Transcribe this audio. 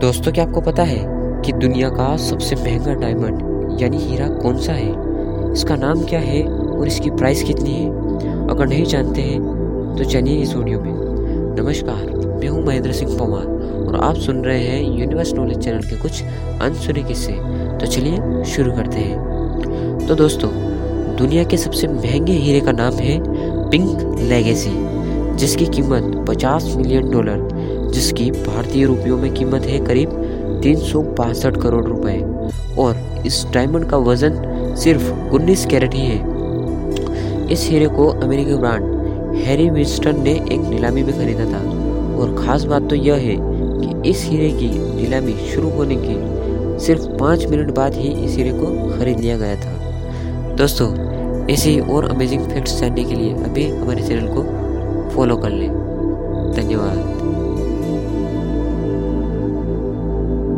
दोस्तों, क्या आपको पता है कि दुनिया का सबसे महँगा डायमंड यानी हीरा कौन सा है? इसका नाम क्या है और इसकी प्राइस कितनी है? अगर नहीं जानते हैं तो चलिए इस वीडियो में। नमस्कार, मैं हूँ महेंद्र सिंह पवार और आप सुन रहे हैं यूनिवर्स नॉलेज चैनल के कुछ अनसुने किस्से। तो चलिए शुरू करते हैं। तो दोस्तों, दुनिया के सबसे महँगे हीरे का नाम है पिंक लेगेसी जिसकी कीमत 50 मिलियन डॉलर जिसकी भारतीय रुपयों में कीमत है करीब तीन सौ बासठ करोड़ रुपए। और इस डायमंड का वज़न सिर्फ़ 19 कैरेट ही है। इस हीरे को अमेरिकी ब्रांड हैरी विस्टन ने एक नीलामी में खरीदा था। और ख़ास बात तो यह है कि इस हीरे की नीलामी शुरू होने के सिर्फ़ पाँच मिनट बाद ही इस हीरे को खरीद लिया गया था। दोस्तों, ऐसे ही और अमेजिंग फैक्ट्स जानने के लिए अभी हमारे चैनल को फॉलो कर लें। धन्यवाद।